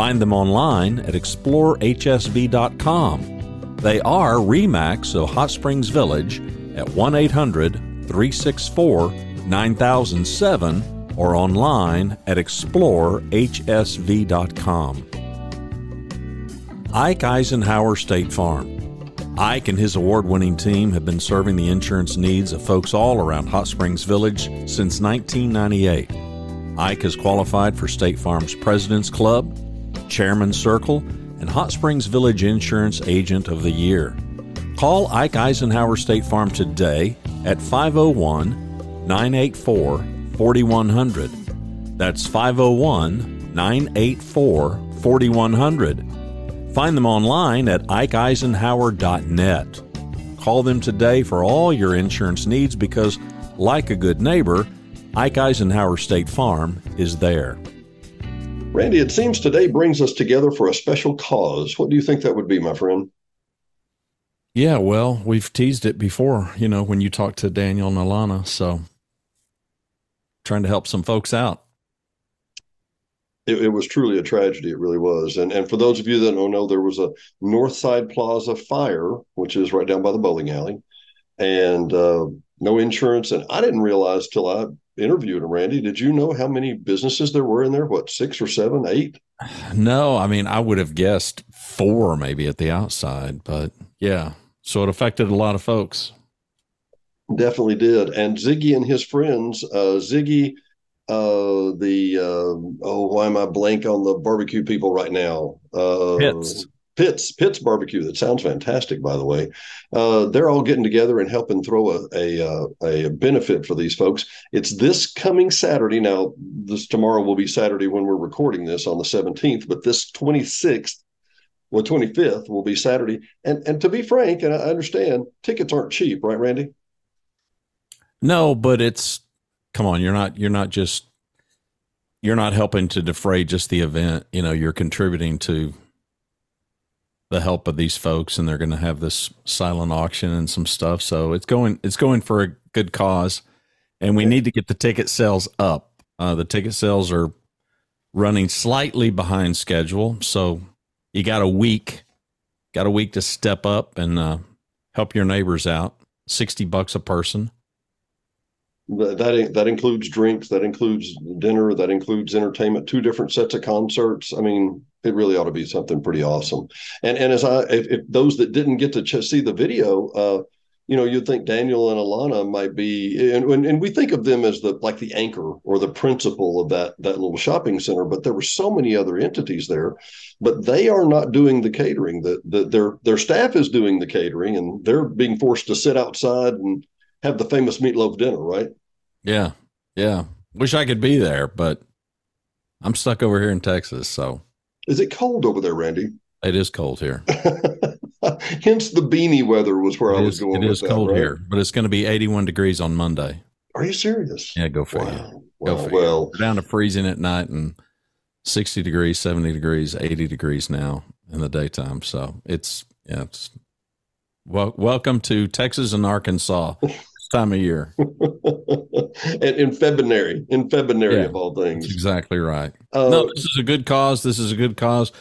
Find them online at explorehsv.com. They are REMAX of Hot Springs Village at 1 800 364 9007 or online at explorehsv.com. Ike Eisenhower State Farm. Ike and his award winning team have been serving the insurance needs of folks all around Hot Springs Village since 1998. Ike has qualified for State Farm's President's Club, Chairman's Circle, and Hot Springs Village Insurance Agent of the Year. Call Ike Eisenhower State Farm today at 501 984 4100. That's 501 984 4100 Find them online at ikeeisenhower.net. Call them today for all your insurance needs because, like a good neighbor, Ike Eisenhower State Farm is there. Randy, it seems today brings us together for a special cause. What do you think that would be, my friend? Yeah, well, we've teased it before, you know, when you talked to Daniel and Alana. So, trying to help some folks out it, it, was truly a tragedy. It really was. And and for those of you that don't know, there was a Northside Plaza fire, which is right down by the bowling alley, and uh, no insurance. And I didn't realize till I interviewed him, Randy. Did you know how many businesses there were in there? What six or seven, eight? No, I mean I would have guessed four maybe at the outside, but yeah. So it affected a lot of folks. Definitely did. And Ziggy and his friends, uh, Ziggy uh, the uh, oh, why am I blank on the barbecue people right now? Uh, Pitts. Pitts, Pitts Barbecue. That sounds fantastic, by the way. Uh, they're all getting together and helping throw a, a, uh, a benefit for these folks. It's this coming Saturday. Now, this tomorrow will be Saturday when we're recording this on the 17th, but this 26th, well, 25th will be Saturday. And and to be frank, and I understand, tickets aren't cheap, right, Randy? No, but it's come on, you're not you're not just you're not helping to defray just the event. You know, you're contributing to the help of these folks, and they're going to have this silent auction and some stuff. So it's going it's going for a good cause, and we need to get the ticket sales up. Uh, the ticket sales are running slightly behind schedule, so you got a week, got a week to step up and uh, help your neighbors out. Sixty bucks a person that that includes drinks, that includes dinner, that includes entertainment, two different sets of concerts. I mean, it really ought to be something pretty awesome. And and as I, if, if those that didn't get to ch- see the video, uh, you know, you'd think Daniel and Alana might be, and, and we think of them as the like the anchor or the principal of that that little shopping center. But there were so many other entities there, but they are not doing the catering. That the, their their staff is doing the catering, and they're being forced to sit outside and have the famous meatloaf dinner, right? Yeah. Yeah. Wish I could be there, but I'm stuck over here in Texas. So is it cold over there, Randy? It is cold here. Hence the beanie weather was where it I was is, going. It is that, cold right? here, but it's going to be 81 degrees on Monday. Are you serious? Yeah, go for wow. Wow. Go for well, you. down to freezing at night and 60 degrees, 70 degrees, 80 degrees now in the daytime. So it's yeah, it's well, welcome to Texas and Arkansas time of year. in February, in February yeah, of all things. exactly right. Uh, no, this is a good cause. This is a good cause.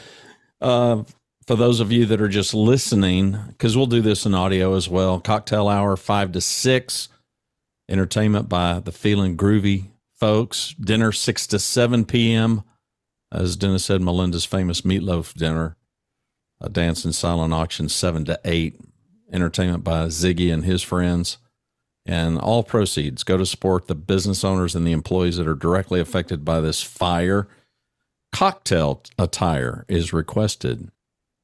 Uh, for those of you that are just listening, because we'll do this in audio as well. Cocktail hour five to six, entertainment by the Feeling Groovy folks. Dinner six to seven p.m. As Dennis said, Melinda's famous meatloaf dinner. A dance and silent auction seven to eight entertainment by Ziggy and his friends. And all proceeds go to support the business owners and the employees that are directly affected by this fire. Cocktail attire is requested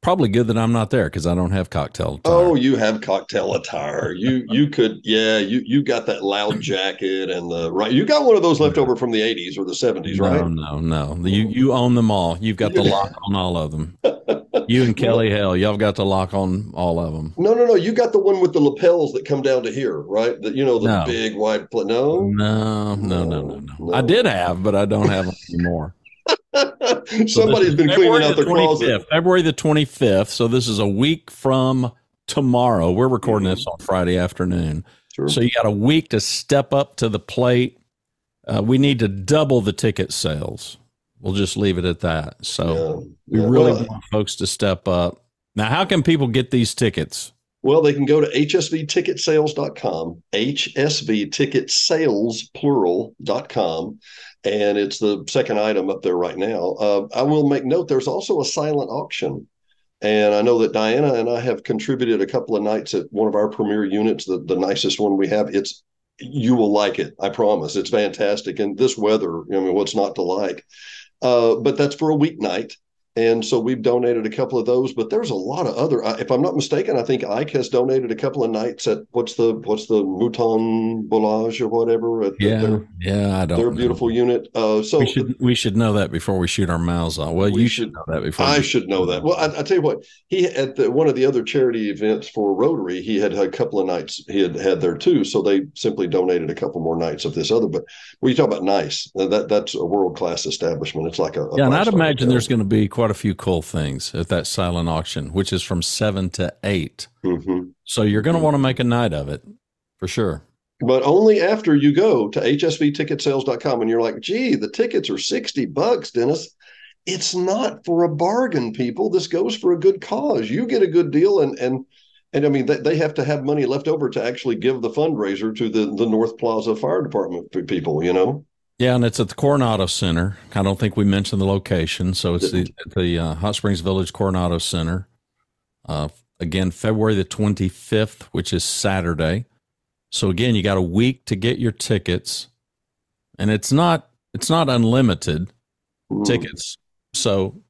probably good that I'm not there because I don't have cocktail attire. Oh, you have cocktail attire. You you could yeah, you you got that loud jacket and the right you got one of those left over from the 80s or the 70s, right? No, no, no. You you own them all. You've got the lock on all of them. You and Kelly Hell, y'all got the lock on all of them. No, no, no. You got the one with the lapels that come down to here, right? That you know the no. big wide. Pl- no? no, no, no, no, no. I did have, but I don't have them anymore. Somebody's so been cleaning out the, their closet. February the 25th. So this is a week from tomorrow. We're recording mm-hmm. this on Friday afternoon. Sure. So you got a week to step up to the plate. Uh, we need to double the ticket sales. We'll just leave it at that. So yeah. we really well, want folks to step up. Now, how can people get these tickets? Well, they can go to hsvticketsales.com, hsvticketsales, plural.com, and it's the second item up there right now. Uh, I will make note there's also a silent auction. And I know that Diana and I have contributed a couple of nights at one of our premier units, the, the nicest one we have. It's you will like it, I promise. It's fantastic. And this weather, I mean, what's not to like? Uh, but that's for a weeknight and so we've donated a couple of those but there's a lot of other if i'm not mistaken i think ike has donated a couple of nights at what's the what's the mouton boulage or whatever yeah their, yeah i don't their know. beautiful unit. Uh, so we should we should know that before we shoot our mouths off. Well we you should know that before i should know that. well I, I, tell you what he at the, one of the other charity events for rotary he had a couple of nights he had had there too so they simply donated a couple more nights of this other but when you talk about nice. That that's a world-class establishment. It's like a, a yeah and i'd imagine there's going to be quite quite a few cool things at that silent auction, which is from seven to 8 mm-hmm. So you're going to want to make a night of it for sure. But only after you go to hsvticketsales.com and you're like, gee, the tickets are 60 bucks, Dennis. It's not for a bargain, people. This goes for a good cause. You get a good deal and and and I mean, they, they have to have money left over to actually give the fundraiser to the, the North Plaza Fire Department people, you know? Yeah, and it's at the Coronado Center. I don't think we mentioned the location, so it's the the uh, Hot Springs Village Coronado Center. Uh, again, February the twenty fifth, which is Saturday. So again, you got a week to get your tickets, and it's not it's not unlimited Ooh. tickets. So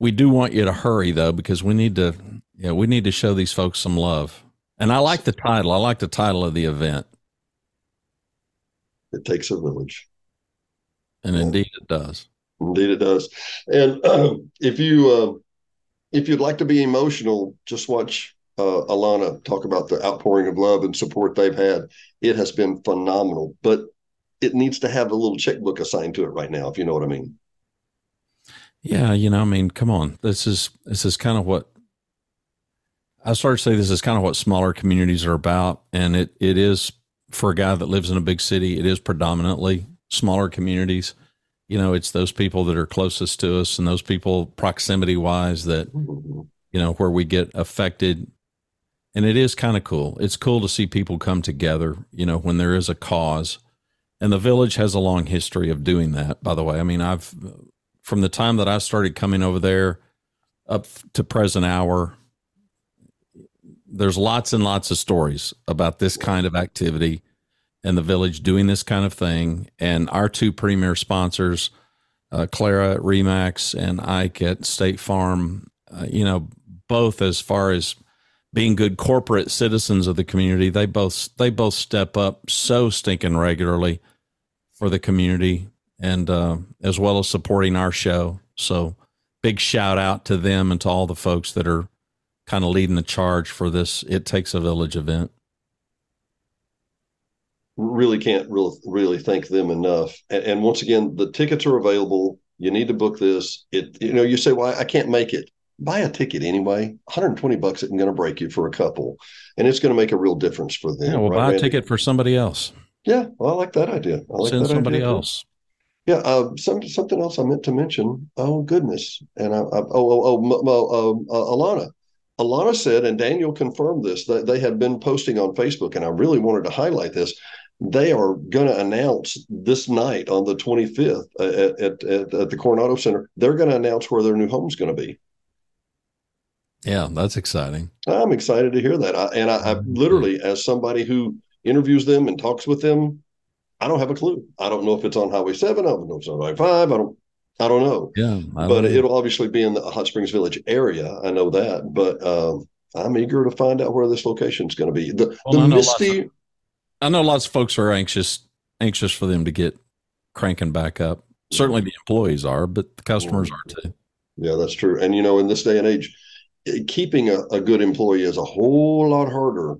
we do want you to hurry though, because we need to yeah we need to show these folks some love. And I like the title. I like the title of the event. It takes a village. And indeed, it does. Indeed, it does. And uh, if you uh, if you'd like to be emotional, just watch uh, Alana talk about the outpouring of love and support they've had. It has been phenomenal, but it needs to have a little checkbook assigned to it right now, if you know what I mean. Yeah, you know, I mean, come on. This is this is kind of what I started to say. This is kind of what smaller communities are about, and it it is for a guy that lives in a big city. It is predominantly smaller communities, you know, it's those people that are closest to us and those people proximity wise that, you know, where we get affected. And it is kind of cool. It's cool to see people come together, you know, when there is a cause. And the village has a long history of doing that, by the way. I mean, I've, from the time that I started coming over there up to present hour, there's lots and lots of stories about this kind of activity in the village doing this kind of thing. And our two premier sponsors, uh, Clara at Remax and Ike at State Farm, uh, you know, both as far as being good corporate citizens of the community, they both they both step up so stinking regularly for the community and uh, as well as supporting our show. So big shout out to them and to all the folks that are kind of leading the charge for this It Takes a Village event really can't really really thank them enough. And, and, once again, the tickets are available. You need to book this. It you know you say, well, I can't make it. Buy a ticket anyway. 120 bucks isn't going to break you for a couple, and it's going to make a real difference for them. Yeah, well, right, buy a Randy? ticket for somebody else. Yeah, well, I like that idea. I like Send somebody idea. else. Yeah, uh, some, something else I meant to mention. Oh goodness, and I, I oh oh oh, oh uh, Alana, Alana said, and Daniel confirmed this that they had been posting on Facebook, and I really wanted to highlight this they are going to announce this night on the 25th at, at, at, at the Coronado Center, they're going to announce where their new home is going to be. Yeah, that's exciting. I'm excited to hear that. I, and I, I literally, as somebody who interviews them and talks with them, I don't have a clue. I don't know if it's on Highway Seven. I don't know if it's on Highway Five. I don't. I don't know. Yeah, but know. it'll obviously be in the Hot Springs Village area. I know that, but um, I'm eager to find out where this location is going to be. The, well, the misty. I know lots of folks are anxious anxious for them to get cranking back up. Certainly, the employees are, but the customers mm-hmm. are too. Yeah, that's true. And you know, in this day and age, eh, keeping a, a good employee is a whole lot harder.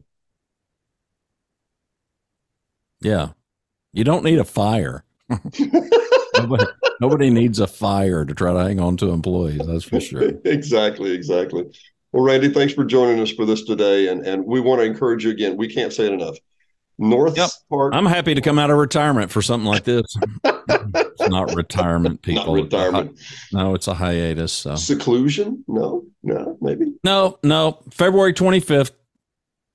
Yeah, you don't need a fire. nobody, nobody needs a fire to try to hang on to employees. That's for sure. exactly, exactly. Well, Randy, thanks for joining us for this today, and and we want to encourage you again. We can't say it enough. North yep. part. I'm happy to come out of retirement for something like this. it's not retirement, people. Not retirement. no, it's a hiatus. So. Seclusion? No, no, maybe. No, no. February 25th.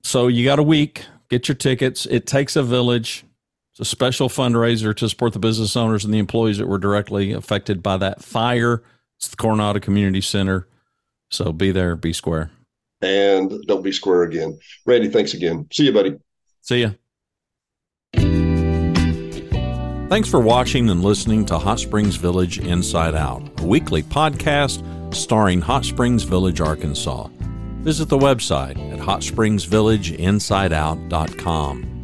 So you got a week. Get your tickets. It takes a village. It's a special fundraiser to support the business owners and the employees that were directly affected by that fire. It's the Coronado Community Center. So be there, be square. And don't be square again. Randy, thanks again. See you, buddy. See ya. Thanks for watching and listening to Hot Springs Village Inside Out, a weekly podcast starring Hot Springs Village, Arkansas. Visit the website at hotspringsvillageinsideout.com.